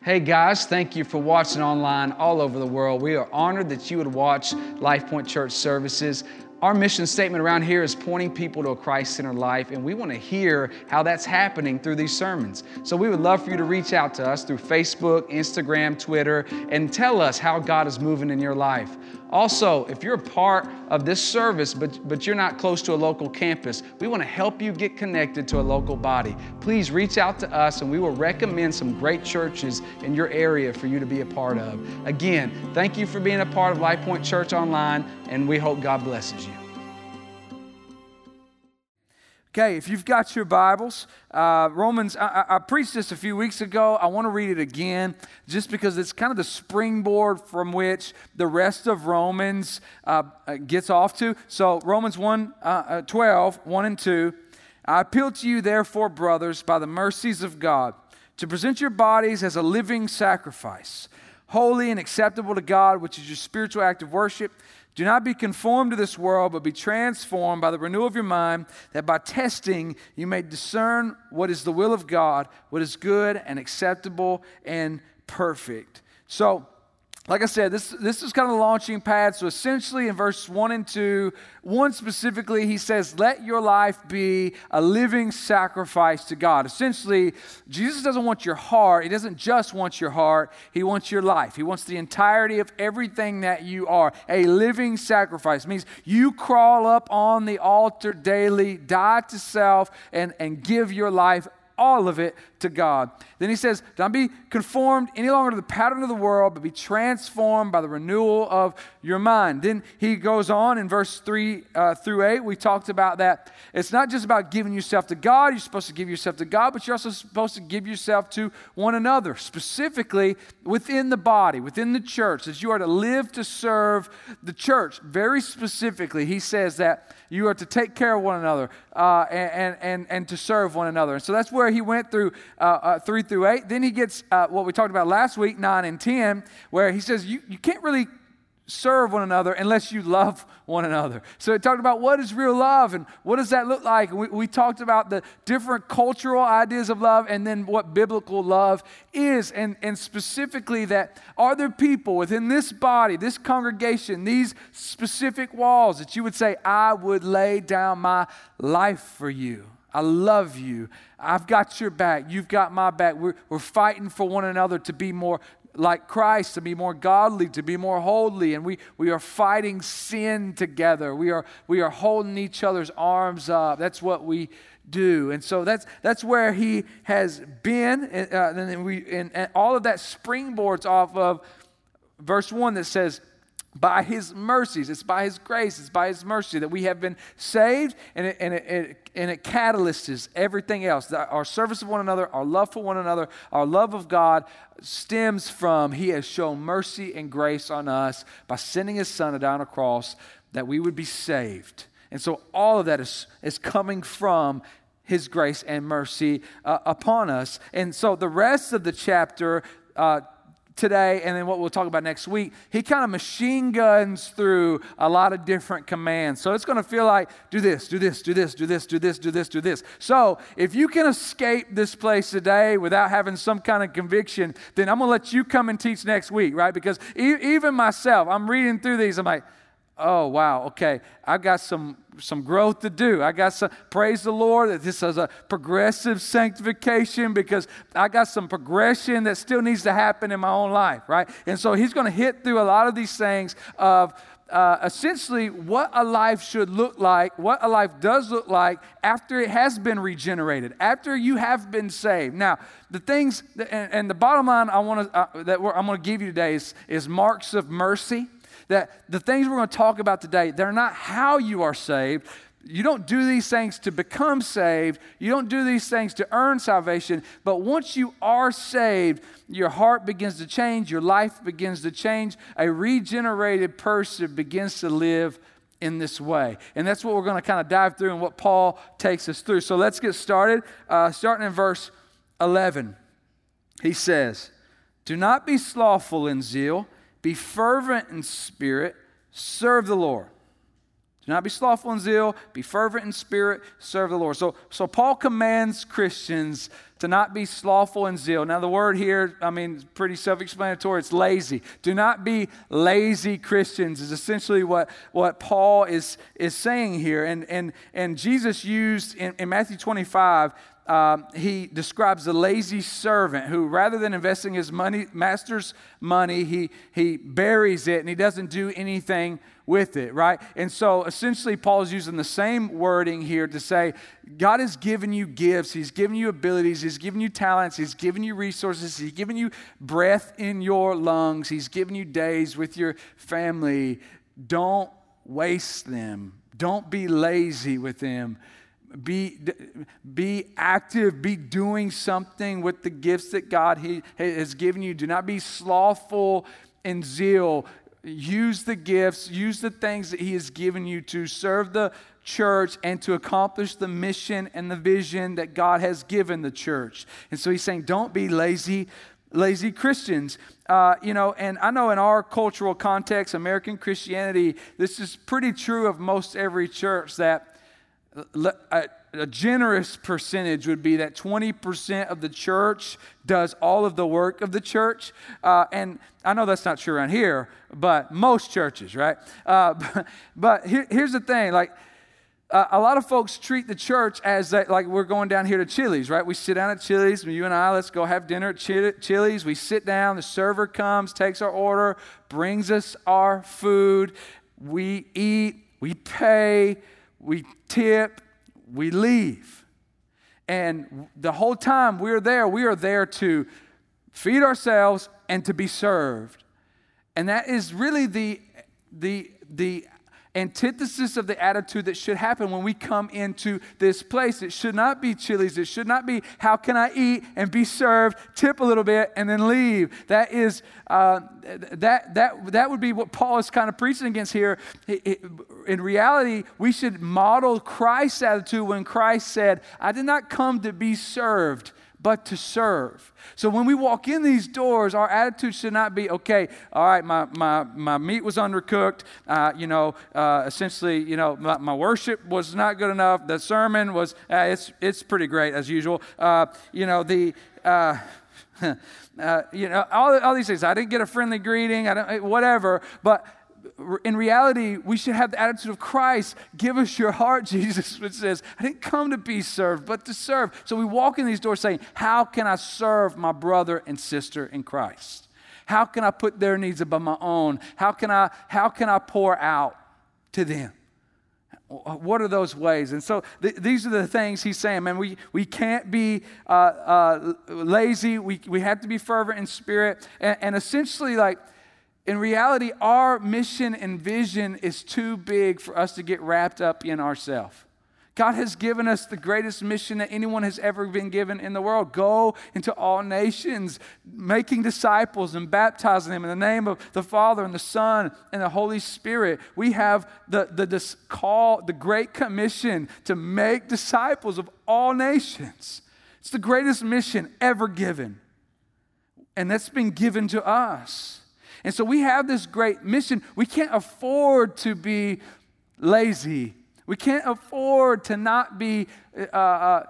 Hey guys, thank you for watching online all over the world. We are honored that you would watch LifePoint Church services. Our mission statement around here is pointing people to a Christ centered life, and we want to hear how that's happening through these sermons. So we would love for you to reach out to us through Facebook, Instagram, Twitter, and tell us how God is moving in your life. Also, if you're a part of this service, but, but you're not close to a local campus, we want to help you get connected to a local body. Please reach out to us and we will recommend some great churches in your area for you to be a part of. Again, thank you for being a part of LifePoint Church Online, and we hope God blesses you. Okay, if you've got your Bibles, uh, Romans, I, I, preached this a few weeks ago. I want to read it again just because it's kind of the springboard from which the rest of Romans uh, uh gets off to. So, Romans 1 uh, uh 12, 1 and 2. I appeal to you, therefore, brothers, by the mercies of God, to present your bodies as a living sacrifice, holy and acceptable to God, which is your spiritual act of worship. Do not be conformed to this world, but be transformed by the renewal of your mind, that by testing you may discern what is the will of God, what is good and acceptable and perfect. So, like I said, this, this is kind of the launching pad. So essentially, in verse 1 and 2, 1 specifically, he says, Let your life be a living sacrifice to God. Essentially, Jesus doesn't want your heart. He doesn't just want your heart, He wants your life. He wants the entirety of everything that you are. A living sacrifice means you crawl up on the altar daily, die to self, and, and give your life all of it to God. Then he says, Don't be conformed any longer to the pattern of the world, but be transformed by the renewal of your mind. Then he goes on in verse 3 uh, through 8. We talked about that. It's not just about giving yourself to God, you're supposed to give yourself to God, but you're also supposed to give yourself to one another, specifically within the body, within the church, as you are to live to serve the church. Very specifically, he says that you are to take care of one another uh, and, and, and to serve one another. And so that's where he went through uh, uh, 3 through 8. Then he gets uh, what we talked about last week, 9 and 10, where he says you, you can't really serve one another unless you love one another. So it talked about what is real love and what does that look like. We, we talked about the different cultural ideas of love and then what biblical love is. And, and specifically, that are there people within this body, this congregation, these specific walls that you would say, I would lay down my life for you? I love you. I've got your back. You've got my back. We're, we're fighting for one another to be more like Christ, to be more godly, to be more holy. And we, we are fighting sin together. We are, we are holding each other's arms up. That's what we do. And so that's, that's where he has been. Uh, and, we, and, and all of that springboards off of verse 1 that says, by his mercies. It's by his grace. It's by his mercy that we have been saved, and it, and it, and it catalysts everything else. Our service of one another, our love for one another, our love of God stems from he has shown mercy and grace on us by sending his son on a cross that we would be saved. And so all of that is, is coming from his grace and mercy uh, upon us. And so the rest of the chapter uh, today and then what we'll talk about next week, he kind of machine guns through a lot of different commands. So it's going to feel like do this, do this, do this, do this, do this, do this, do this. So if you can escape this place today without having some kind of conviction, then I'm going to let you come and teach next week, right? Because e- even myself, I'm reading through these, I'm like, oh wow okay. I've got some some growth to do. I got some praise the lord that this is a progressive sanctification because i got some progression that still needs to happen in my own life right? And so he's going to hit through a lot of these things of uh, essentially what a life should look like, what a life does look like after it has been regenerated, after you have been saved. Now, the things, and, and the bottom line I want to uh, that I'm going to give you today is, is marks of mercy that the things we're going to talk about today, they're not how you are saved. You don't do these things to become saved. You don't do these things to earn salvation. But once you are saved, your heart begins to change, your life begins to change. A regenerated person begins to live in this way. And that's what we're going to kind of dive through and what Paul takes us through. So let's get started. Uh, starting in verse 11, he says, Do not be slothful in zeal be fervent in spirit, serve the Lord. Do not be slothful in zeal, be fervent in spirit, serve the Lord. So, so Paul commands Christians to not be slothful in zeal. Now, the word here, I mean, pretty self explanatory. It's lazy. Do not be lazy Christians, is essentially what, what Paul is, is saying here. And, and, and Jesus used in, in Matthew 25, um, he describes a lazy servant who, rather than investing his money, master's money, he, he buries it and he doesn't do anything with it, right? And so essentially, Paul is using the same wording here to say God has given you gifts, He's given you abilities, He's given you talents, He's given you resources, He's given you breath in your lungs, He's given you days with your family. Don't waste them, don't be lazy with them be, be active, be doing something with the gifts that God he, has given you. Do not be slothful in zeal. Use the gifts, use the things that He has given you to serve the church and to accomplish the mission and the vision that God has given the church. And so He's saying, don't be lazy, lazy Christians. Uh, you know, and I know in our cultural context, American Christianity, this is pretty true of most every church that a, generous percentage would be that 20% of the church does all of the work of the church. Uh, and I know that's not true around here, but most churches, right? Uh, but, but here, here's the thing like, uh, a lot of folks treat the church as that, like we're going down here to Chili's, right? We sit down at Chili's, you and I, let's go have dinner at Chili's. We sit down, the server comes, takes our order, brings us our food. We eat, we pay, we tip, we leave. And the whole time we're there, we are there to feed ourselves and to be served. And that is really the, the, the antithesis of the attitude that should happen when we come into this place. It should not be Chili's. It should not be, how can I eat and be served, tip a little bit, and then leave. That is, uh, that, that, that would be what Paul is kind of preaching against here. In reality, we should model Christ's attitude when Christ said, I did not come to be served, but to serve. So when we walk in these doors, our attitude should not be, okay, all right, my, my, my meat was undercooked. Uh, you know, uh, essentially, you know, my, my, worship was not good enough. The sermon was, uh, it's, it's pretty great as usual. Uh, you know, the, uh, uh, you know, all, all these things. I didn't get a friendly greeting, I don't, whatever. But in reality, we should have the attitude of Christ. Give us your heart, Jesus, which says, I didn't come to be served, but to serve. So we walk in these doors saying, How can I serve my brother and sister in Christ? How can I put their needs above my own? How can I, how can I pour out to them? What are those ways? And so th- these are the things he's saying, man. We, we can't be uh, uh, lazy. We, we have to be fervent in spirit. And, and essentially, like, in reality, our mission and vision is too big for us to get wrapped up in ourselves. God has given us the greatest mission that anyone has ever been given in the world. Go into all nations, making disciples and baptizing them in the name of the Father and the Son and the Holy Spirit. We have the, the, the call, the great commission to make disciples of all nations. It's the greatest mission ever given. And that's been given to us. And so we have this great mission. We can't afford to be lazy. We can't afford to not be uh, uh,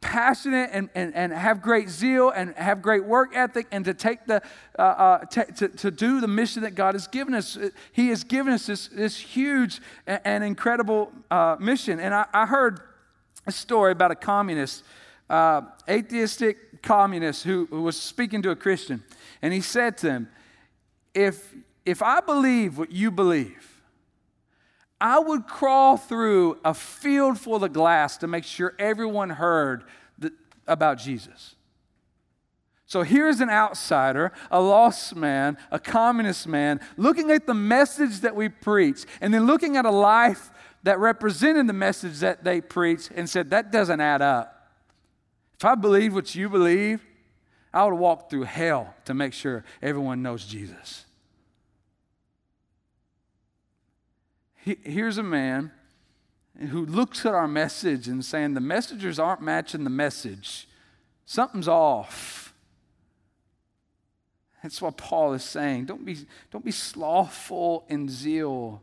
passionate and, and, and have great zeal and have great work ethic and to take the uh, uh, t- to, to do the mission that God has given us. He has given us this, this huge and, and incredible uh, mission. And I, I, heard a story about a communist, uh, atheistic communist who, who was speaking to a Christian. And he said to him, if, if I believe what you believe, I would crawl through a field full of glass to make sure everyone heard the, about Jesus. So here's an outsider, a lost man, a communist man, looking at the message that we preach, and then looking at a life that represented the message that they preach and said, that doesn't add up. If I believe what you believe, I would walk through hell to make sure everyone knows Jesus. Here's a man who looks at our message and saying the messengers aren't matching the message. Something's off. That's what Paul is saying. Don't be, don't be slothful in zeal.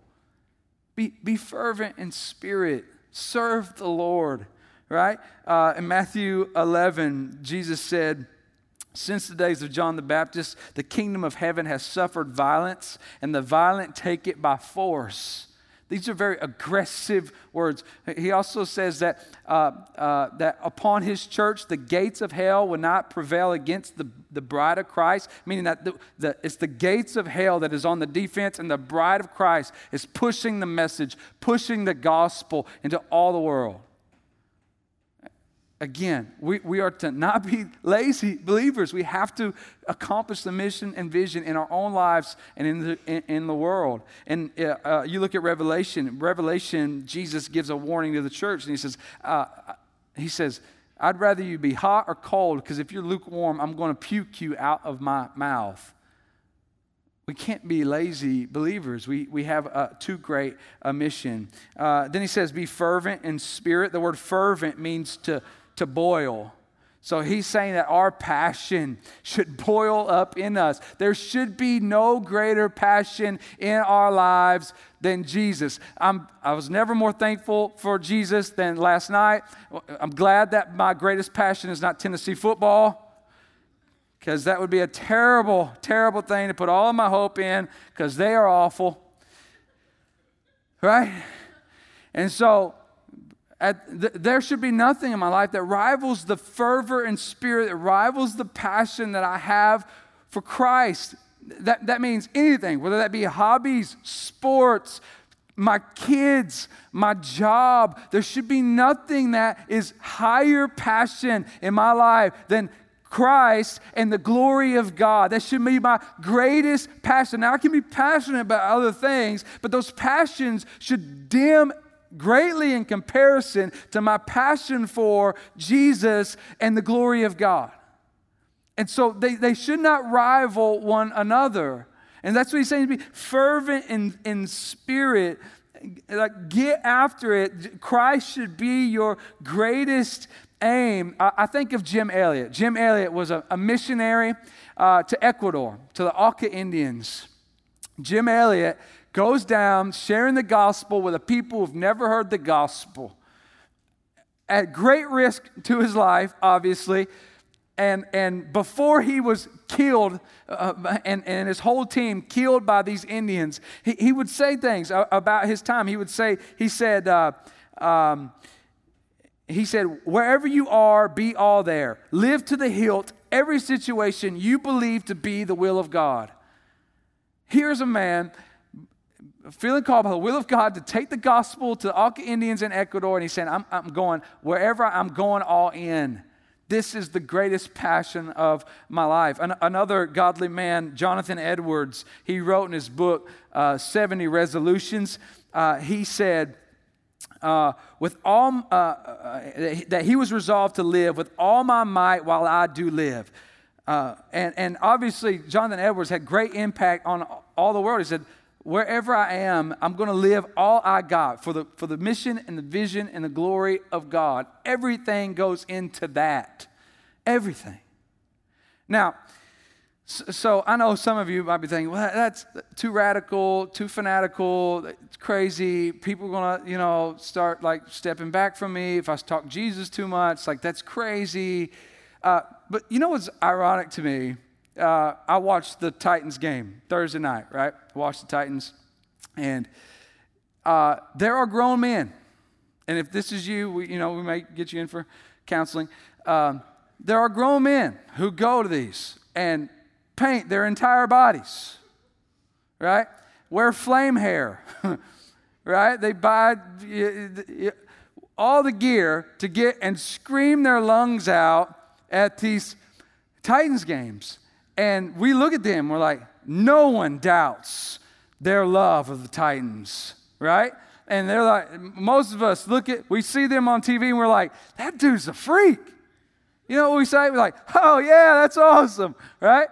Be, be fervent in spirit, serve the Lord, right? Uh, in Matthew 11, Jesus said, since the days of John the Baptist, the kingdom of heaven has suffered violence, and the violent take it by force. These are very aggressive words. He also says that, uh, uh, that upon his church, the gates of hell will not prevail against the, the bride of Christ, meaning that the, the, it's the gates of hell that is on the defense, and the bride of Christ is pushing the message, pushing the gospel into all the world. Again, we, we are to not be lazy believers. We have to accomplish the mission and vision in our own lives and in the, in, in the world. And uh, uh, you look at Revelation. Revelation, Jesus gives a warning to the church, and he says, uh, he says, I'd rather you be hot or cold, because if you're lukewarm, I'm going to puke you out of my mouth. We can't be lazy believers. We, we have a too great a mission. Uh, then he says, Be fervent in spirit. The word fervent means to to boil. So he's saying that our passion should boil up in us. There should be no greater passion in our lives than Jesus. I'm, I was never more thankful for Jesus than last night. I'm glad that my greatest passion is not Tennessee football because that would be a terrible, terrible thing to put all of my hope in because they are awful. Right? And so th- there should be nothing in my life that rivals the fervor and spirit, that rivals the passion that I have for Christ. That, that means anything, whether that be hobbies, sports, my kids, my job. There should be nothing that is higher passion in my life than Christ and the glory of God. That should be my greatest passion. Now, I can be passionate about other things, but those passions should dim greatly in comparison to my passion for Jesus and the glory of God. And so they, they should not rival one another. And that's what he's saying to be fervent in, in spirit. Like, get after it. Christ should be your greatest aim. I, I think of Jim Elliot. Jim Elliot was a, a missionary uh, to Ecuador, to the Auca Indians. Jim Elliot goes down sharing the gospel with a people who've never heard the gospel at great risk to his life, obviously. And, and before he was killed, uh, and, and his whole team killed by these Indians, he, he would say things about his time. He would say, he said, uh, um, he said, wherever you are, be all there. Live to the hilt every situation you believe to be the will of God. Here's a man feeling called by the will of God to take the gospel to the Auca Indians in Ecuador, and he's saying, I'm, I'm going, wherever I'm going all in. This is the greatest passion of my life. An- another godly man, Jonathan Edwards, he wrote in his book, uh, 70 Resolutions, uh, he said, uh, with all uh, uh, that he was resolved to live with all my might while I do live. Uh, and, and obviously, Jonathan Edwards had great impact on all the world. He said, wherever I am, I'm going to live all I got for the, for the mission and the vision and the glory of God. Everything goes into that. Everything. Now, so I know some of you might be thinking, well, that's too radical, too fanatical, it's crazy. People are to, you know, start like stepping back from me if I talk Jesus too much. Like, that's crazy. Uh, but you know what's ironic to me? Uh, I watched the Titans game Thursday night, right? Watched the Titans, and uh, there are grown men. And if this is you, we, you know, we may get you in for counseling. Um, there are grown men who go to these and paint their entire bodies, right? Wear flame hair, right? They buy all the gear to get and scream their lungs out at these Titans games. And we look at them, we're like, no one doubts their love of the Titans, right? And they're like, most of us look at, we see them on TV and we're like, that dude's a freak. You know what we say? We're like, oh yeah, that's awesome, right?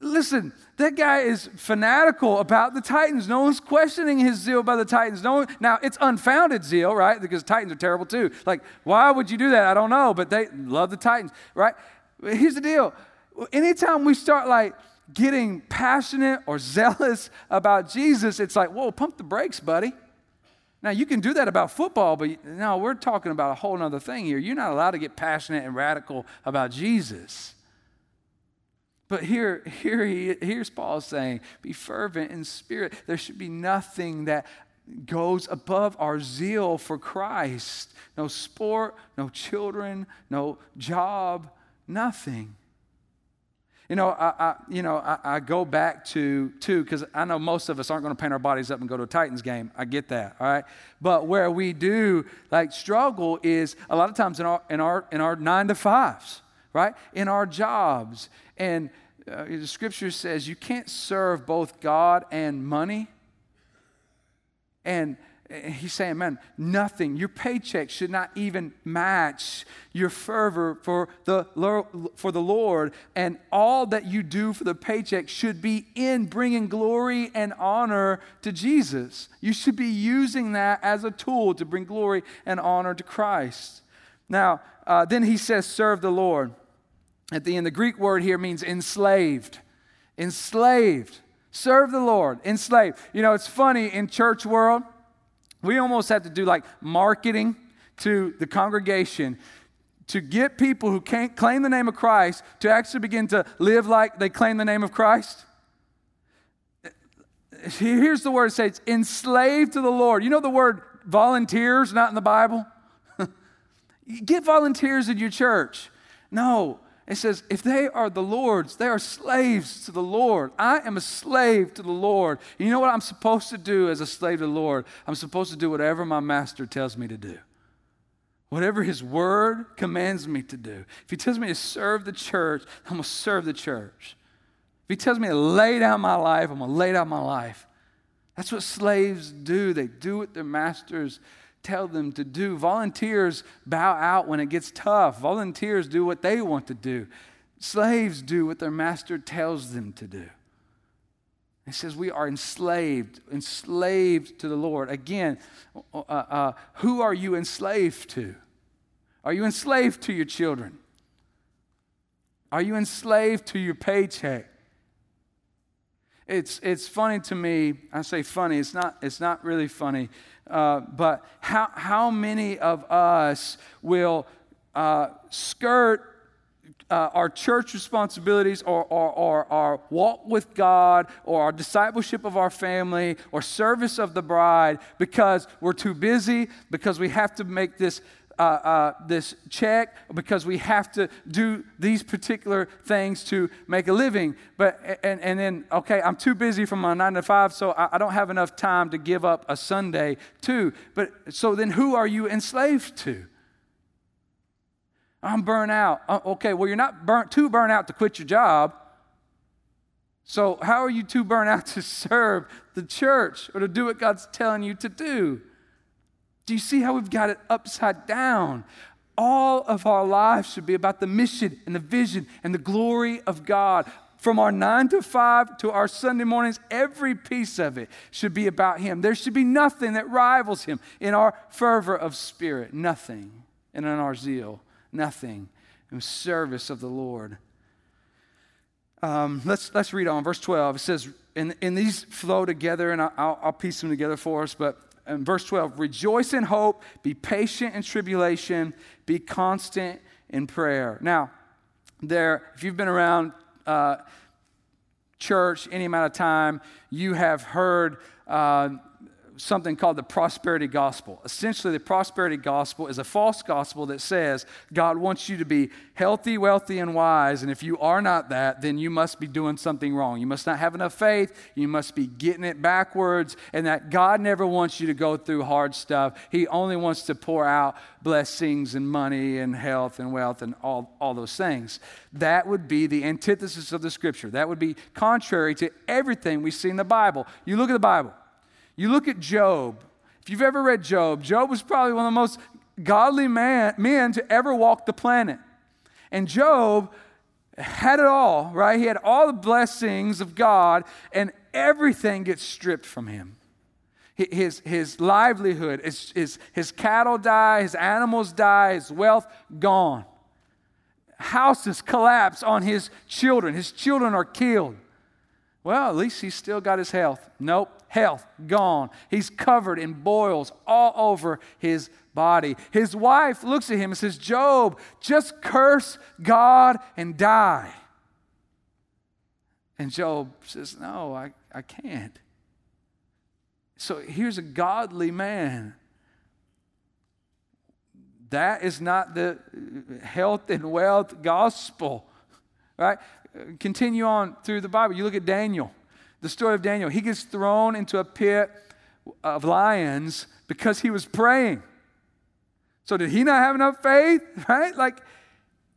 Listen, that guy is fanatical about the Titans. No one's questioning his zeal by the Titans. No one, now, it's unfounded zeal, right? Because Titans are terrible too. Like, why would you do that? I don't know, but they love the Titans, right? Here's the deal. Anytime we start like getting passionate or zealous about Jesus, it's like, whoa, pump the brakes, buddy. Now, you can do that about football, but no, we're talking about a whole other thing here. You're not allowed to get passionate and radical about Jesus. But here, here he, here's Paul saying, be fervent in spirit. There should be nothing that goes above our zeal for Christ. No sport, no children, no job, nothing. You know, I, I you know, I, I, go back to two because I know most of us aren't going to paint our bodies up and go to a Titans game. I get that, all right. But where we do like struggle is a lot of times in our in our in our nine to fives, right? In our jobs, and uh, the scripture says you can't serve both God and money. And he's saying, man, nothing, your paycheck should not even match your fervor for the, for the Lord. And all that you do for the paycheck should be in bringing glory and honor to Jesus. You should be using that as a tool to bring glory and honor to Christ. Now, uh, then he says, serve the Lord. At the end, the Greek word here means enslaved. Enslaved. Serve the Lord. Enslaved. You know, it's funny in church world we almost have to do like marketing to the congregation to get people who can't claim the name of Christ to actually begin to live like they claim the name of Christ. Here's the word it says enslaved to the Lord. You know the word volunteers not in the Bible? Get volunteers in your church. No, it says, if they are the Lord's, they are slaves to the Lord. I am a slave to the Lord. You know what I'm supposed to do as a slave to the Lord? I'm supposed to do whatever my master tells me to do. Whatever his word commands me to do. If he tells me to serve the church, I'm going to serve the church. If he tells me to lay down my life, I'm going to lay down my life. That's what slaves do. They do what their masters tell them to do. Volunteers bow out when it gets tough. Volunteers do what they want to do. Slaves do what their master tells them to do. It says we are enslaved, enslaved to the Lord. Again, uh, uh, who are you enslaved to? Are you enslaved to your children? Are you enslaved to your paycheck? It's, it's funny to me. I say funny, it's not, it's not really funny. Uh, but how, how many of us will uh, skirt uh, our church responsibilities or, or, or, our walk with God or our discipleship of our family or service of the bride because we're too busy, because we have to make this uh, uh, this check because we have to do these particular things to make a living. But and, and then okay, I'm too busy from my nine to five, so I, I don't have enough time to give up a Sunday too. But so then, who are you enslaved to? I'm burnt out. Uh, okay, well, you're not burnt too burnt out to quit your job. So how are you too burnt out to serve the church or to do what God's telling you to do? Do you see how we've got it upside down? All of our lives should be about the mission and the vision and the glory of God. From our nine to five to our Sunday mornings, every piece of it should be about Him. There should be nothing that rivals Him in our fervor of spirit, nothing. And in our zeal, nothing. In service of the Lord. Um, let's, let's read on. Verse 12. It says, and, and these flow together, and I'll, I'll piece them together for us, but in verse 12 rejoice in hope, be patient in tribulation, be constant in prayer. Now, there, if you've been around uh, church any amount of time, you have heard uh, something called the prosperity gospel. Essentially, the prosperity gospel is a false gospel that says God wants you to be healthy, wealthy, and wise. And if you are not that, then you must be doing something wrong. You must not have enough faith. You must be getting it backwards. And that God never wants you to go through hard stuff. He only wants to pour out blessings and money and health and wealth and all, all those things. That would be the antithesis of the scripture. That would be contrary to everything we see in the Bible. You look at the Bible. You look at Job. If you've ever read Job, Job was probably one of the most godly man, men to ever walk the planet. And Job had it all, right? He had all the blessings of God, and everything gets stripped from him. His, his livelihood, his, his, his cattle die, his animals die, his wealth gone. Houses collapse on his children. His children are killed. Well, at least he's still got his health. Nope, health gone. He's covered in boils all over his body. His wife looks at him and says, Job, just curse God and die. And Job says, No, I, I can't. So here's a godly man. That is not the health and wealth gospel, right? Continue on through the Bible. You look at Daniel, the story of Daniel. He gets thrown into a pit of lions because he was praying. So did he not have enough faith, right? Like,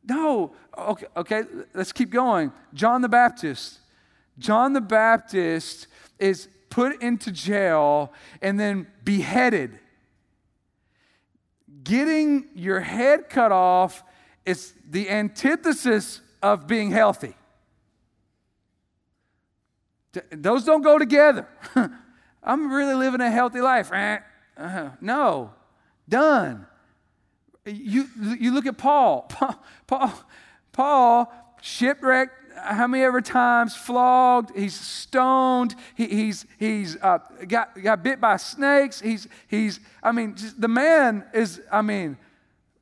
no. Okay, okay, let's keep going. John the Baptist. John the Baptist is put into jail and then beheaded. Getting your head cut off is the antithesis of being healthy. Those don't go together. I'm really living a healthy life. Uh-huh. No, done. You, you look at Paul. Paul, Paul, Paul shipwrecked how many ever times, flogged, he's stoned, he, he's, he's uh, got, got bit by snakes. He's, he's I mean, the man is, I mean,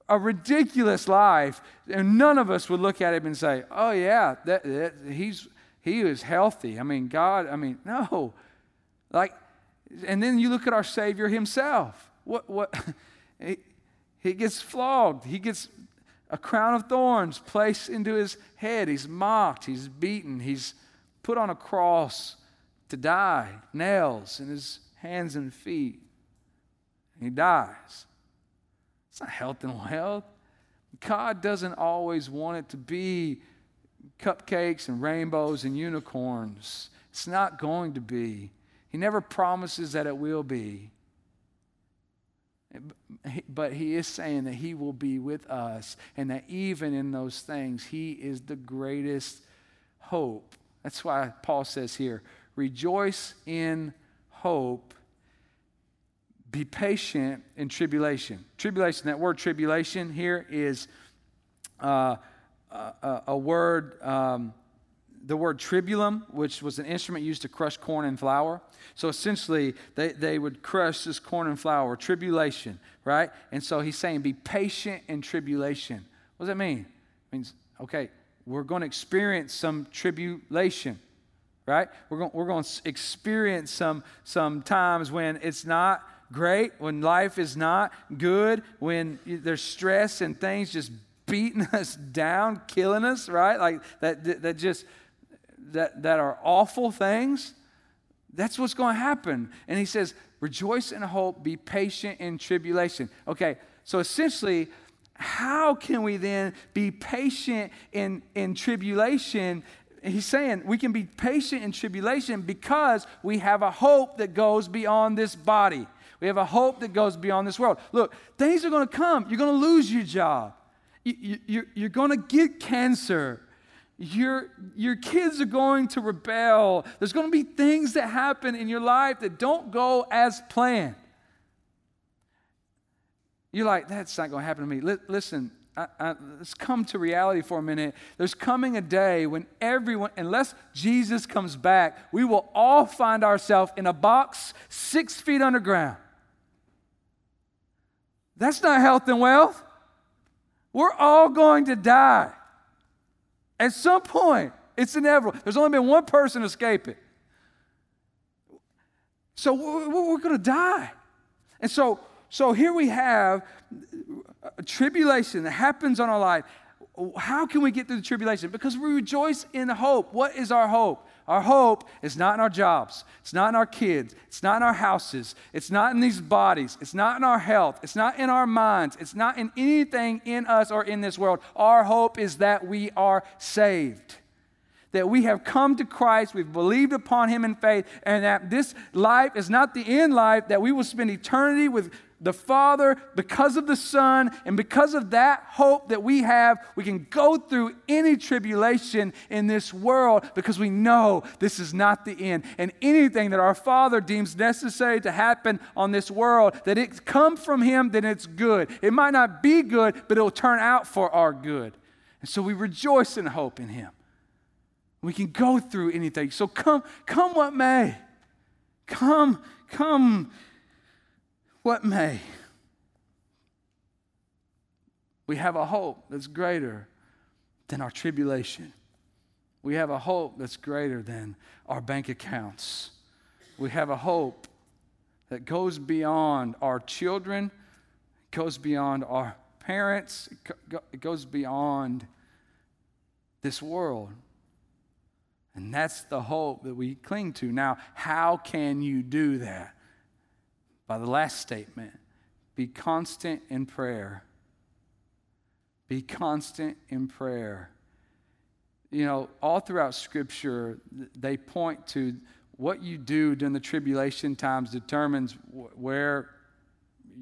a ridiculous life. And none of us would look at him and say, oh, yeah, that, that, he's, he is healthy. I mean, God, I mean, no. Like, and then you look at our Savior himself. What, what, he, he gets flogged, he gets a crown of thorns placed into his head. He's mocked, he's beaten, he's put on a cross to die, nails in his hands and feet. And he dies. It's not health and wealth. God doesn't always want it to be cupcakes and rainbows and unicorns. It's not going to be. He never promises that it will be. But he is saying that he will be with us and that even in those things, he is the greatest hope. That's why Paul says here rejoice in hope, be patient in tribulation. Tribulation, that word tribulation here is uh, a, word. Um, the word tribulum, which was an instrument used to crush corn and flour. So essentially, they, they would crush this corn and flour, tribulation, right? And so he's saying, be patient in tribulation. What does that mean? It means, okay, we're going to experience some tribulation, right? We're going, we're going to experience some, some times when it's not great, when life is not good, when there's stress and things just beating us down, killing us, right? Like that, that just that, that are awful things, that's what's going to happen. And he says, rejoice in hope, be patient in tribulation. Okay, so essentially, how can we then be patient in, in tribulation? He's saying we can be patient in tribulation because we have a hope that goes beyond this body. We have a hope that goes beyond this world. Look, things are going to come. You're going to lose your job. You, you, you're going to get cancer. Your, your kids are going to rebel. There's going to be things that happen in your life that don't go as planned. You're like, that's not going to happen to me. L- listen, I, I, let's come to reality for a minute. There's coming a day when everyone, unless Jesus comes back, we will all find ourselves in a box six feet underground. That's not health and wealth. We're all going to die. At some point, it's inevitable. There's only been one person escape it. So we're, going to die. And so, so here we have a tribulation that happens on our life. How can we get through the tribulation? Because we rejoice in hope. What is our hope? Our hope is not in our jobs. It's not in our kids. It's not in our houses. It's not in these bodies. It's not in our health. It's not in our minds. It's not in anything in us or in this world. Our hope is that we are saved. That we have come to Christ, we've believed upon Him in faith, and that this life is not the end life, that we will spend eternity with the Father, because of the Son, and because of that hope that we have, we can go through any tribulation in this world because we know this is not the end. And anything that our Father deems necessary to happen on this world, that it come from Him, then it's good. It might not be good, but it will turn out for our good. And so we rejoice in hope in Him. We can go through anything. So come, come what may. Come, come what may. We have a hope that's greater than our tribulation. We have a hope that's greater than our bank accounts. We have a hope that goes beyond our children, goes beyond our parents, it goes beyond this world. And that's the hope that we cling to. Now, how can you do that? By the last statement be constant in prayer. Be constant in prayer. You know, all throughout Scripture, they point to what you do during the tribulation times determines where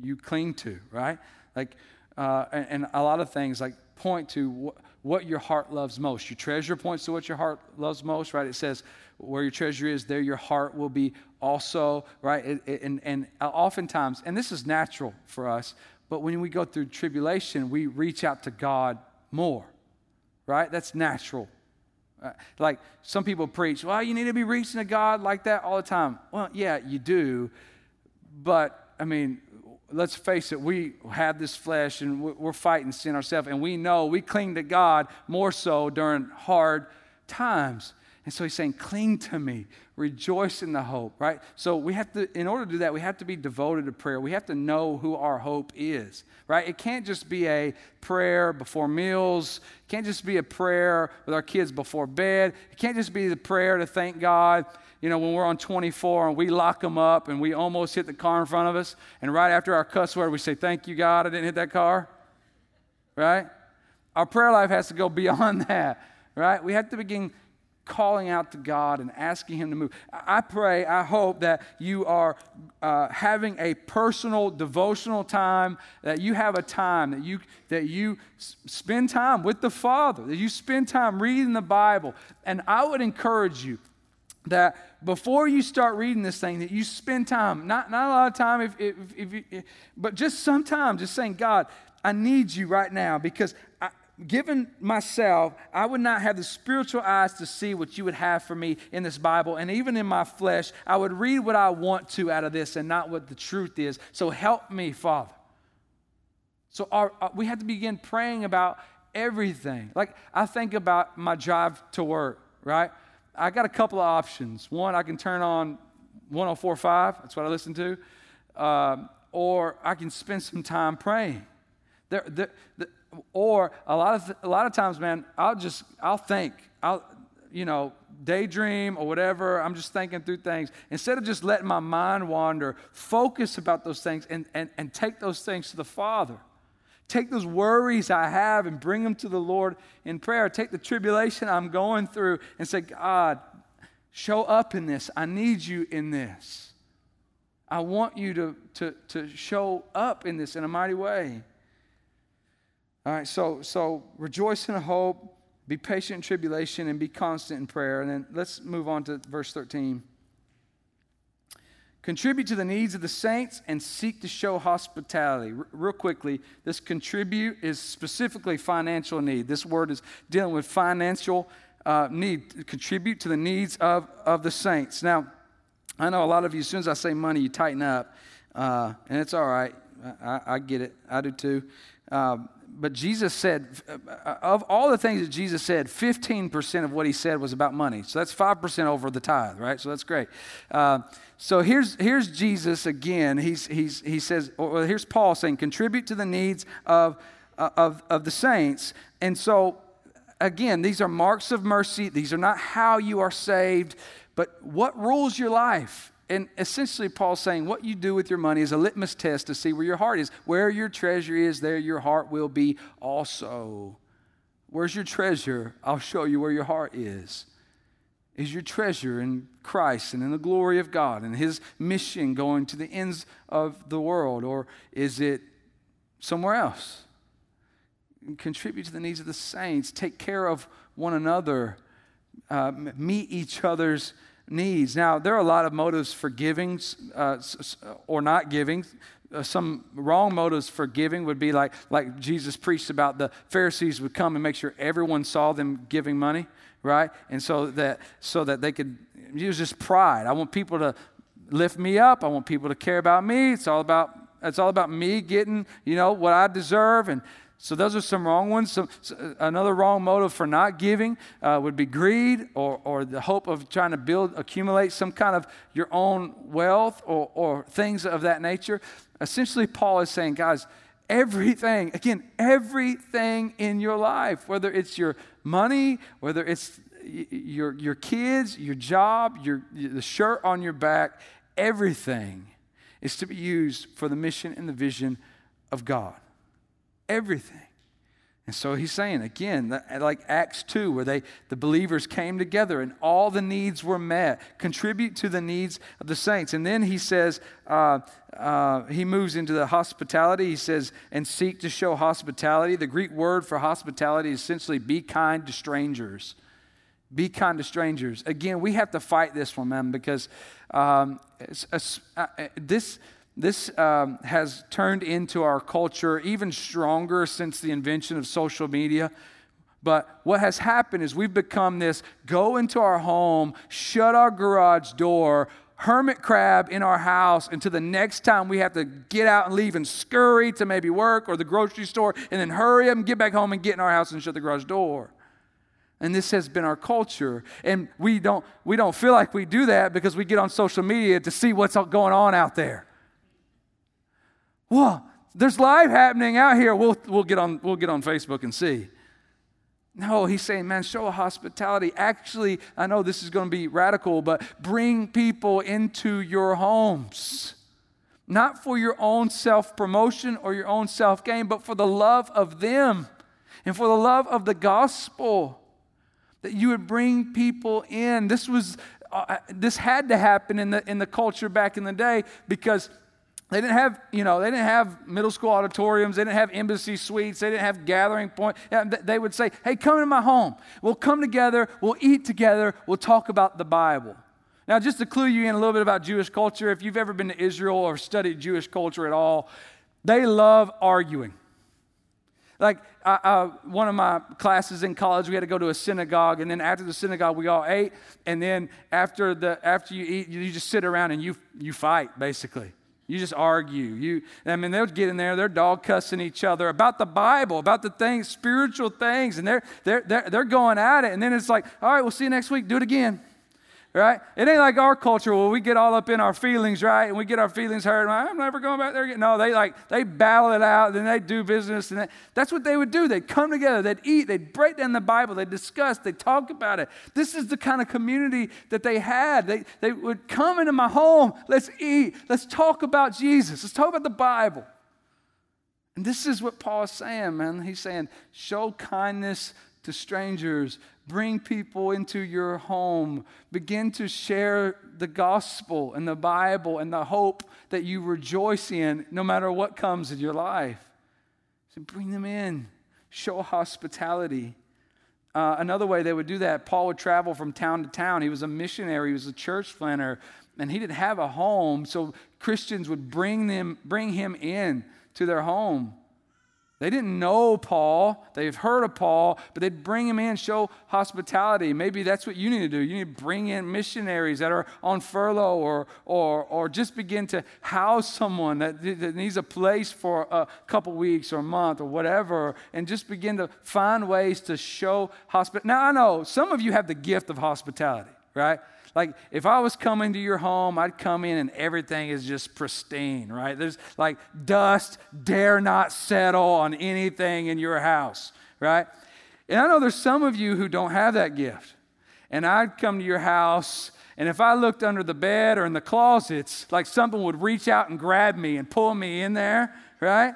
you cling to, right? Like, uh, and, and, a lot of things like point to wh- what your heart loves most. Your treasure points to what your heart loves most, right? It says, where your treasure is, there your heart will be also, right? And, and oftentimes, and this is natural for us, but when we go through tribulation, we reach out to God more, right? That's natural. Uh, like some people preach, well, you need to be reaching to God like that all the time. Well, yeah, you do. But, I mean, let's face it, we have this flesh and we're fighting sin ourselves, and we know we cling to God more so during hard times. And so he's saying, cling to me, rejoice in the hope, right? So we have to, in order to do that, we have to be devoted to prayer. We have to know who our hope is, right? It can't just be a prayer before meals. It can't just be a prayer with our kids before bed. It can't just be the prayer to thank God, you know, when we're on 24 and we lock them up and we almost hit the car in front of us. And right after our cuss word, we say, thank you, God, I didn't hit that car, right? Our prayer life has to go beyond that, right? We have to begin calling out to God and asking Him to move. I pray, I hope that you are uh, having a personal devotional time, that you have a time that you, that you spend time with the Father, that you spend time reading the Bible. And I would encourage you that before you start reading this thing, that you spend time, not, not a lot of time, if, if, if you, but just some time, just saying, God, I need you right now because I, given myself, I would not have the spiritual eyes to see what you would have for me in this Bible. And even in my flesh, I would read what I want to out of this and not what the truth is. So help me, Father. So our, our, we have to begin praying about everything. Like I think about my drive to work, right? I got a couple of options. One, I can turn on 1045, that's what I listen to, um, or I can spend some time praying. There, there, or a lot of a lot of times, man, I'll just I'll think I'll you know daydream or whatever. I'm just thinking through things instead of just letting my mind wander. Focus about those things and and and take those things to the Father. Take those worries I have and bring them to the Lord in prayer. Take the tribulation I'm going through and say, God, show up in this. I need you in this. I want you to, to, to show up in this in a mighty way. All right, so so rejoice in hope, be patient in tribulation, and be constant in prayer. And then let's move on to verse 13. Contribute to the needs of the saints and seek to show hospitality. R- real quickly, this contribute is specifically financial need. This word is dealing with financial uh, need. Contribute to the needs of, of the saints. Now, I know a lot of you, as soon as I say money, you tighten up, uh, and it's all right. I, I, get it. I do too. Um, but Jesus said, uh, of all the things that Jesus said, 15% of what he said was about money. So that's 5% over the tithe, right? So that's great. Uh, so here's, here's Jesus again. He's, he's, he says, well, here's Paul saying, contribute to the needs of, uh, of, of the saints. And so, again, these are marks of mercy. These are not how you are saved, but what rules your life? And essentially, Paul's saying what you do with your money is a litmus test to see where your heart is. Where your treasure is, there your heart will be also. Where's your treasure? I'll show you where your heart is. Is your treasure in Christ and in the glory of God and His mission going to the ends of the world? Or is it somewhere else? Contribute to the needs of the saints, take care of one another, uh, meet each other's needs. Now, there are a lot of motives for giving uh, or not giving. Uh, some wrong motives for giving would be like, like Jesus preached about the Pharisees would come and make sure everyone saw them giving money, right? And so that, so that they could, was just pride. I want people to lift me up. I want people to care about me. It's all about, it's all about me getting, you know, what I deserve. And so those are some wrong ones. So another wrong motive for not giving uh, would be greed or, or the hope of trying to build, accumulate some kind of your own wealth or, or things of that nature. Essentially, Paul is saying, guys, everything, again, everything in your life, whether it's your money, whether it's your, your kids, your job, your, the shirt on your back, everything is to be used for the mission and the vision of God. Everything. And so he's saying again, like Acts 2, where they, the believers came together and all the needs were met. Contribute to the needs of the saints. And then he says, uh, uh, he moves into the hospitality. He says, and seek to show hospitality. The Greek word for hospitality is essentially be kind to strangers. Be kind to strangers. Again, we have to fight this one, man, because um, a, uh, this this um, has turned into our culture even stronger since the invention of social media. But what has happened is we've become this go into our home, shut our garage door, hermit crab in our house until the next time we have to get out and leave and scurry to maybe work or the grocery store and then hurry up and get back home and get in our house and shut the garage door. And this has been our culture. And we don't, we don't feel like we do that because we get on social media to see what's going on out there. Well, there's life happening out here. We'll, we'll, get on, we'll get on Facebook and see. No, he's saying, man, show a hospitality. Actually, I know this is going to be radical, but bring people into your homes. Not for your own self promotion or your own self gain, but for the love of them and for the love of the gospel. That you would bring people in. This was, uh, this had to happen in the, in the culture back in the day because they didn't have, you know, they didn't have middle school auditoriums. They didn't have embassy suites. They didn't have gathering point. They would say, hey, come to my home. We'll come together. We'll eat together. We'll talk about the Bible. Now, just to clue you in a little bit about Jewish culture, if you've ever been to Israel or studied Jewish culture at all, they love arguing. Like uh, uh, one of my classes in college, we had to go to a synagogue, and then after the synagogue, we all ate, and then after the after you eat, you just sit around and you you fight basically. You just argue. You, I mean, they'll get in there, they're dog cussing each other about the Bible, about the things, spiritual things, and they're, they're, they're, they're going at it. And then it's like, all right, we'll see you next week, do it again right? It ain't like our culture where we get all up in our feelings, right? And we get our feelings hurt. I'm never going back there again. No, they like they battle it out, then they do business, and they, that's what they would do. They'd come together, they'd eat, they'd break down the Bible, they'd discuss, they'd talk about it. This is the kind of community that they had. They they would come into my home. Let's eat. Let's talk about Jesus. Let's talk about the Bible. And this is what Paul is saying, man. He's saying, show kindness to strangers, bring people into your home, begin to share the gospel and the Bible and the hope that you rejoice in no matter what comes in your life. So bring them in, show hospitality. Uh, another way they would do that, Paul would travel from town to town. He was a missionary, he was a church planter, and he didn't have a home, so Christians would bring them, bring him in to their home. They didn't know Paul. They've heard of Paul, but they'd bring him in, show hospitality. Maybe that's what you need to do. You need to bring in missionaries that are on furlough or, or, or just begin to house someone that, that needs a place for a couple weeks or a month or whatever, and just begin to find ways to show hospitality. Now, I know some of you have the gift of hospitality, right? Like if I was coming to your home, I'd come in and everything is just pristine, right? There's like dust dare not settle on anything in your house, right? And I know there's some of you who don't have that gift. And I'd come to your house, and if I looked under the bed or in the closets, like something would reach out and grab me and pull me in there, right?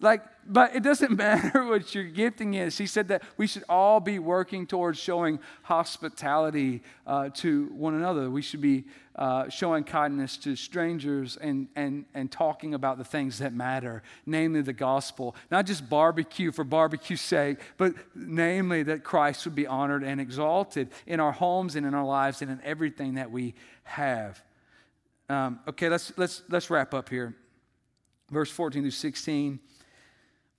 Like but it doesn't matter what your gifting is. He said that we should all be working towards showing hospitality uh, to one another. We should be uh, showing kindness to strangers and, and, and talking about the things that matter, namely the gospel. Not just barbecue for barbecue's sake, but namely that Christ would be honored and exalted in our homes and in our lives and in everything that we have. Um, okay, let's, let's, let's wrap up here. Verse 14 through 16.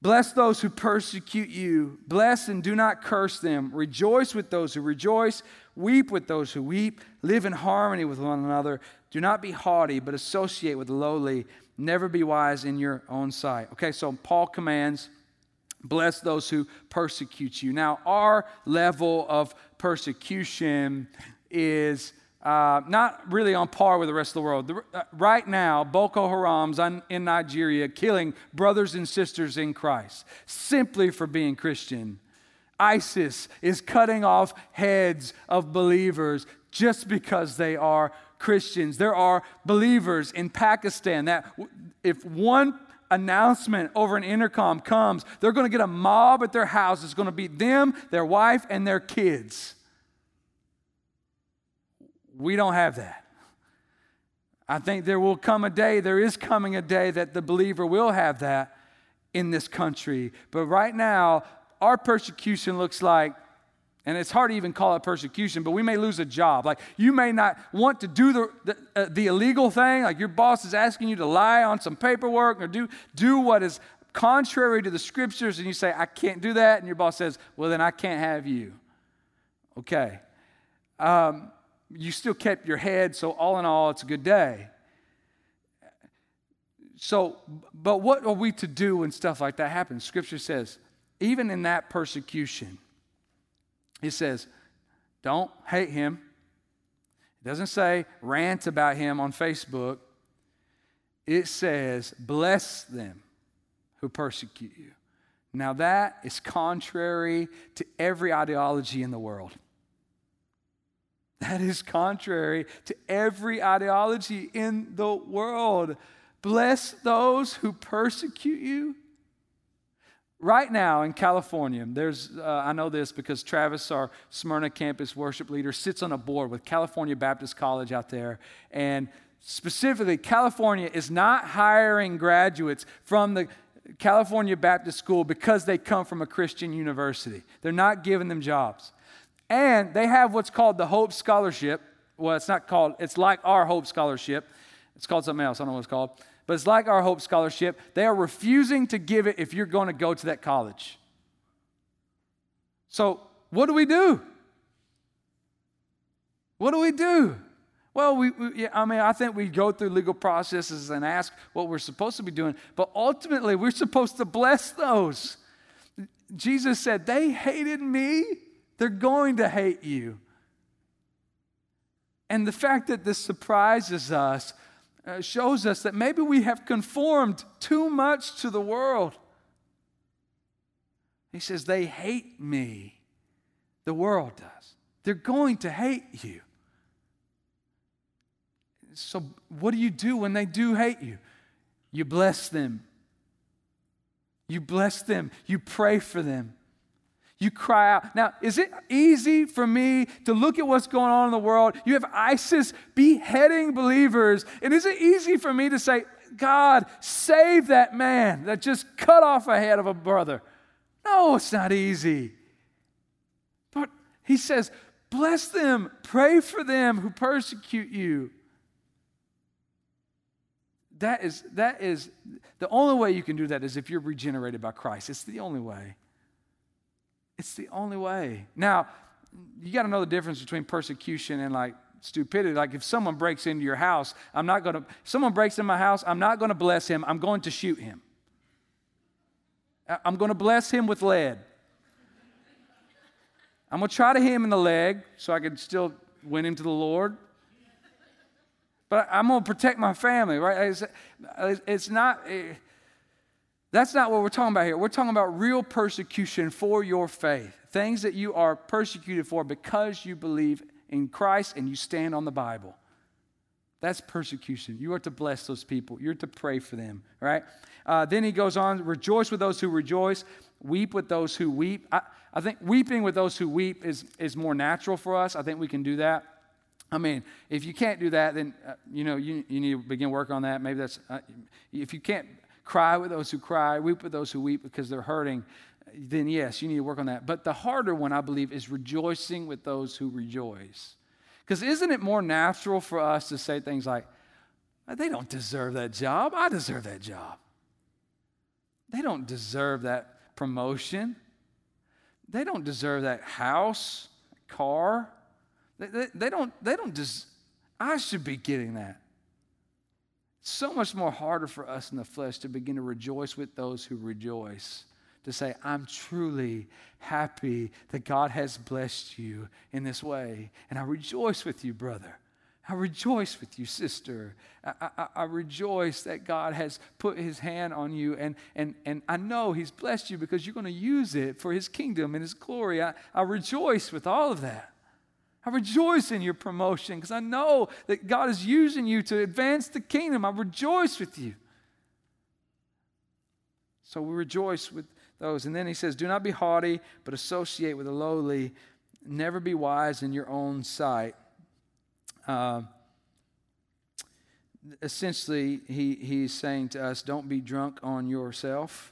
Bless those who persecute you. Bless and do not curse them. Rejoice with those who rejoice. Weep with those who weep. Live in harmony with one another. Do not be haughty, but associate with lowly. Never be wise in your own sight. Okay, so Paul commands bless those who persecute you. Now, our level of persecution is uh, not really on par with the rest of the world. The, uh, right now, Boko Haram's in Nigeria killing brothers and sisters in Christ simply for being Christian. ISIS is cutting off heads of believers just because they are Christians. There are believers in Pakistan that if one announcement over an intercom comes, they're going to get a mob at their house. It's going to be them, their wife, and their kids. We don't have that. I think there will come a day, there is coming a day that the believer will have that in this country. But right now, our persecution looks like, and it's hard to even call it persecution, but we may lose a job. Like you may not want to do the, the, uh, the illegal thing, like your boss is asking you to lie on some paperwork or do, do what is contrary to the scriptures, and you say, I can't do that. And your boss says, Well, then I can't have you. Okay. Um, you still kept your head, so all in all, it's a good day. So, but what are we to do when stuff like that happens? Scripture says, even in that persecution, he says, don't hate him. It doesn't say rant about him on Facebook. It says, bless them who persecute you. Now, that is contrary to every ideology in the world. That is contrary to every ideology in the world. Bless those who persecute you. Right now in California, there's, uh, I know this because Travis, our Smyrna campus worship leader, sits on a board with California Baptist College out there. And specifically, California is not hiring graduates from the California Baptist School because they come from a Christian university. They're not giving them jobs. And they have what's called the Hope Scholarship. Well, it's not called, it's like our Hope Scholarship. It's called something else. I don't know what it's called. But it's like our Hope Scholarship. They are refusing to give it if you're going to go to that college. So, what do we do? What do we do? Well, we, we, I mean, I think we go through legal processes and ask what we're supposed to be doing, but ultimately, we're supposed to bless those. Jesus said, They hated me they're going to hate you. And the fact that this surprises us uh, shows us that maybe we have conformed too much to the world. He says, They hate me. The world does. They're going to hate you. So, what do you do when they do hate you? You bless them. You bless them. You pray for them. You cry out. Now, is it easy for me to look at what's going on in the world? You have ISIS beheading believers. And is it easy for me to say, God, save that man that just cut off a head of a brother? No, it's not easy. But he says, bless them, pray for them who persecute you. That is, that is the only way you can do that is if you're regenerated by Christ. It's the only way. It's the only way. Now, you got to know the difference between persecution and like stupidity. Like if someone breaks into your house, I'm not going to, someone breaks in my house, I'm not going to bless him, I'm going to shoot him. I'm going to bless him with lead. I'm going to try to hit him in the leg so I can still win him to the Lord. But I'm going to protect my family, right? It's, it's not. Eh, that's not what we're talking about here. We're talking about real persecution for your faith, things that you are persecuted for because you believe in Christ and you stand on the Bible. That's persecution. You are to bless those people. You're to pray for them, right? Uh, then he goes on, rejoice with those who rejoice, weep with those who weep. I, I think weeping with those who weep is, is more natural for us. I think we can do that. I mean, if you can't do that, then, uh, you know, you, you need to begin work on that. Maybe that's, uh, if you can't cry with those who cry, weep with those who weep because they're hurting, then yes, you need to work on that. But the harder one, I believe, is rejoicing with those who rejoice. Because isn't it more natural for us to say things like, they don't deserve that job. I deserve that job. They don't deserve that promotion. They don't deserve that house, car. They, they, they don't, they don't des- I should be getting that. So much more harder for us in the flesh to begin to rejoice with those who rejoice to say, I'm truly happy that God has blessed you in this way. And I rejoice with you, brother. I rejoice with you, sister. I, I, I, rejoice that God has put his hand on you, and, and, and I know he's blessed you because you're going to use it for his kingdom and his glory. I, I rejoice with all of that. I rejoice in your promotion because I know that God is using you to advance the kingdom. I rejoice with you. So we rejoice with those. And then he says, Do not be haughty, but associate with the lowly. Never be wise in your own sight. Uh, essentially, he, he's saying to us, Don't be drunk on yourself.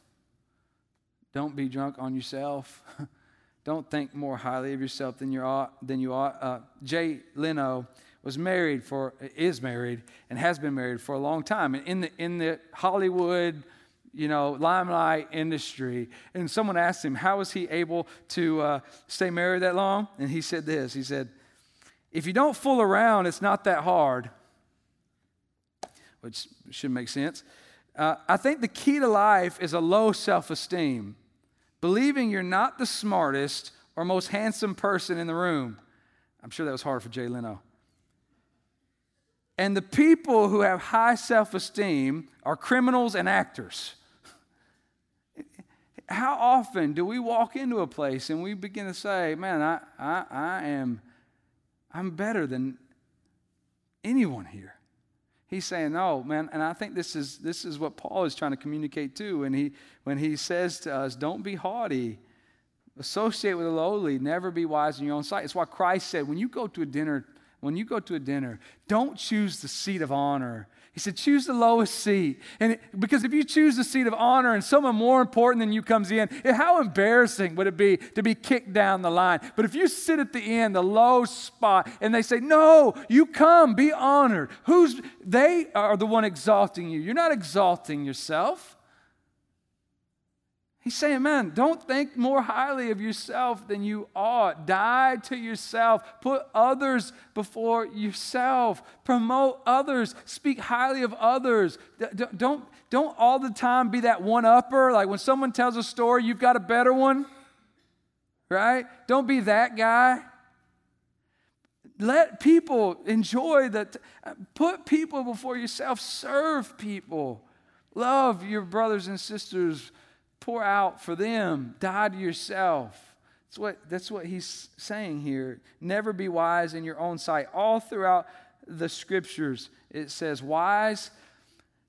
Don't be drunk on yourself. Don't think more highly of yourself than you ought. Than you ought. Uh, Jay Leno was married for is married and has been married for a long time. And in the in the Hollywood you know, limelight industry. And someone asked him, How was he able to uh, stay married that long? And he said this He said, If you don't fool around, it's not that hard, which should make sense. Uh, I think the key to life is a low self esteem, believing you're not the smartest or most handsome person in the room. I'm sure that was hard for Jay Leno. And the people who have high self esteem are criminals and actors how often do we walk into a place and we begin to say, man, I, I, I am, I'm better than anyone here. He's saying, no, man, and I think this is, this is what Paul is trying to communicate too. When he, when he says to us, don't be haughty, associate with the lowly, never be wise in your own sight. It's why Christ said, when you go to a dinner, when you go to a dinner, don't choose the seat of honor he said, choose the lowest seat. And because if you choose the seat of honor and someone more important than you comes in, how embarrassing would it be to be kicked down the line? But if you sit at the end, the low spot, and they say, no, you come, be honored. Who's, they are the one exalting you. You're not exalting yourself. He's saying, man, don't think more highly of yourself than you ought. Die to yourself. Put others before yourself. Promote others. Speak highly of others. Don't, don't all the time be that one upper. Like when someone tells a story, you've got a better one, right? Don't be that guy. Let people enjoy that. Put people before yourself. Serve people. Love your brothers and sisters pour out for them, die to yourself. That's what, that's what he's saying here. Never be wise in your own sight. All throughout the scriptures, it says, wise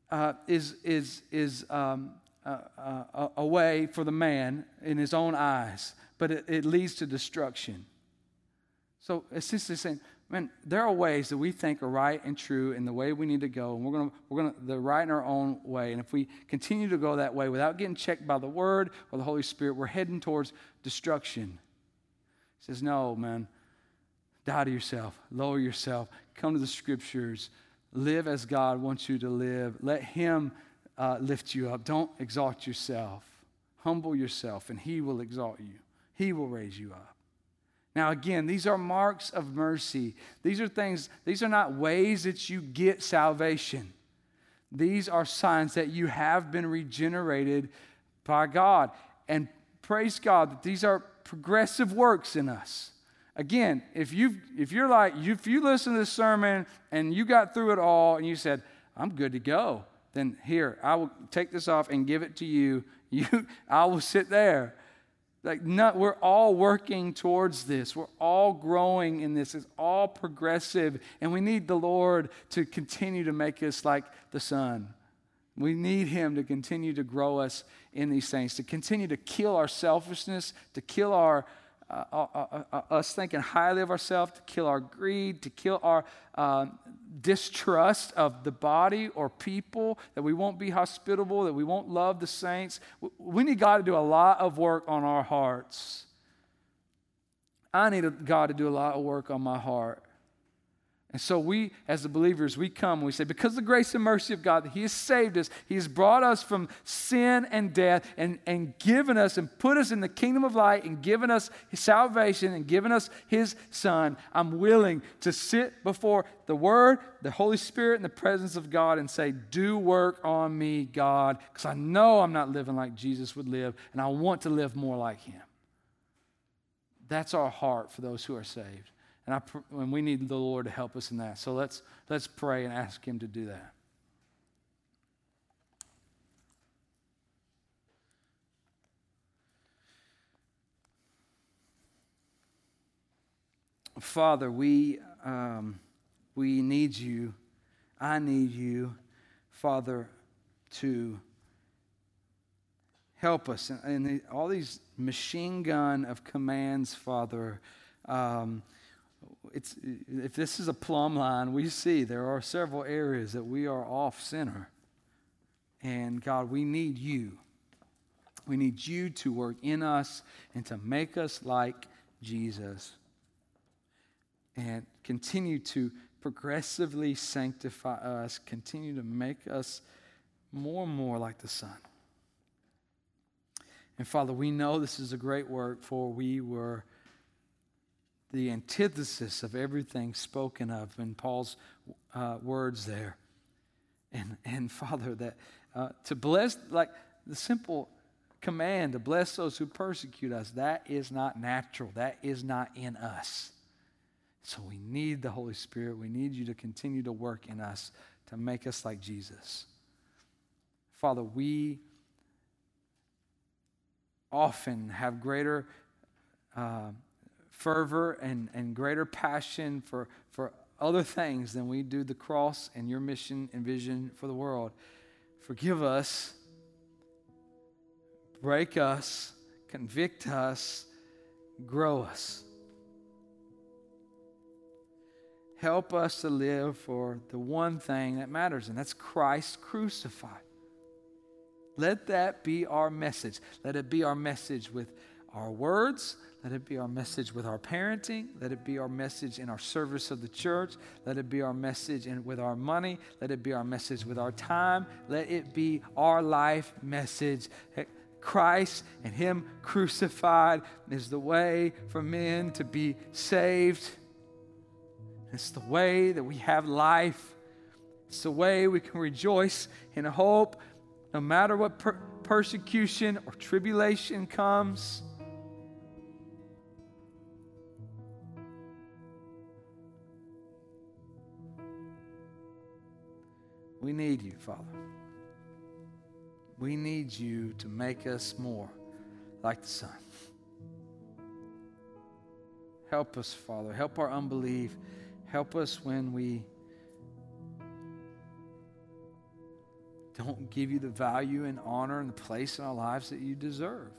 uh, is, is, is um, uh, uh, a way for the man in his own eyes, but it, it leads to destruction. So essentially saying, man, there are ways that we think are right and true and the way we need to go, and we're gonna we're gonna the right in our own way. And if we continue to go that way without getting checked by the Word or the Holy Spirit, we're heading towards destruction. He says, No, man, die to yourself, lower yourself, come to the Scriptures, live as God wants you to live. Let Him uh, lift you up. Don't exalt yourself. Humble yourself, and He will exalt you. He will raise you up. Now, again, these are marks of mercy. These are things, these are not ways that you get salvation. These are signs that you have been regenerated by God. And praise God that these are progressive works in us. Again, if you if you're like if you listen to this sermon and you got through it all and you said, I'm good to go, then here, I will take this off and give it to you. You I will sit there Like, we're all working towards this. We're all growing in this. It's all progressive. And we need the Lord to continue to make us like the Son. We need Him to continue to grow us in these things, to continue to kill our selfishness, to kill our uh, uh, uh, uh us thinking highly of ourselves, to kill our greed, to kill our uh, distrust of the body or people, that we won't be hospitable, that we won't love the saints. We need God to do a lot of work on our hearts. I need God to do a lot of work on my heart. And so we, as the believers, we come and we say, because of the grace and mercy of God, He has saved us, He has brought us from sin and death and, and given us and put us in the kingdom of light and given us salvation and given us His Son. I'm willing to sit before the Word, the Holy Spirit, and the presence of God and say, Do work on me, God, because I know I'm not living like Jesus would live, and I want to live more like Him. That's our heart for those who are saved. And, I, and we need the Lord to help us in that. So let's, let's pray and ask Him to do that. Father, we, um, we need you. I need you, Father, to help us. And, the, all these machine gun of commands, Father, um, it's, if this is a plumb line, we see there are several areas that we are off center. And God, we need you. We need you to work in us and to make us like Jesus. And continue to progressively sanctify us, continue to make us more and more like the Son. And Father, we know this is a great work, for we were the antithesis of everything spoken of in Paul's uh, words there. And, and Father, that uh, to bless, like the simple command to bless those who persecute us, that is not natural. That is not in us. So we need the Holy Spirit. We need you to continue to work in us to make us like Jesus. Father, we often have greater uh, fervor and, and greater passion for, for other things than we do the cross and your mission and vision for the world. Forgive us, break us, convict us, grow us. Help us to live for the one thing that matters, and that's Christ crucified. Let that be our message. Let it be our message with our words. Let it be our message with our parenting. Let it be our message in our service of the church. Let it be our message in, with our money. Let it be our message with our time. Let it be our life message. Christ and Him crucified is the way for men to be saved. It's the way that we have life. It's the way we can rejoice in hope no matter what per- persecution or tribulation comes. We need you, Father. We need you to make us more like the Son. Help us, Father. Help our unbelief. Help us when we don't give you the value and honor and the place in our lives that you deserve.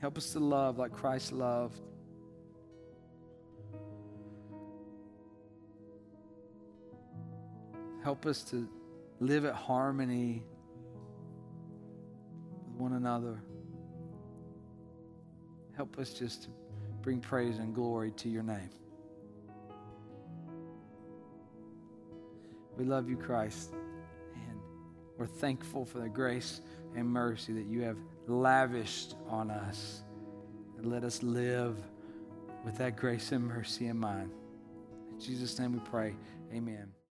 Help us to love like Christ loved. Help us to live at harmony with one another. Help us just to bring praise and glory to your name. We love you, Christ, and we're thankful for the grace and mercy that you have lavished on us. And let us live with that grace and mercy in mind. In Jesus' name we pray. Amen.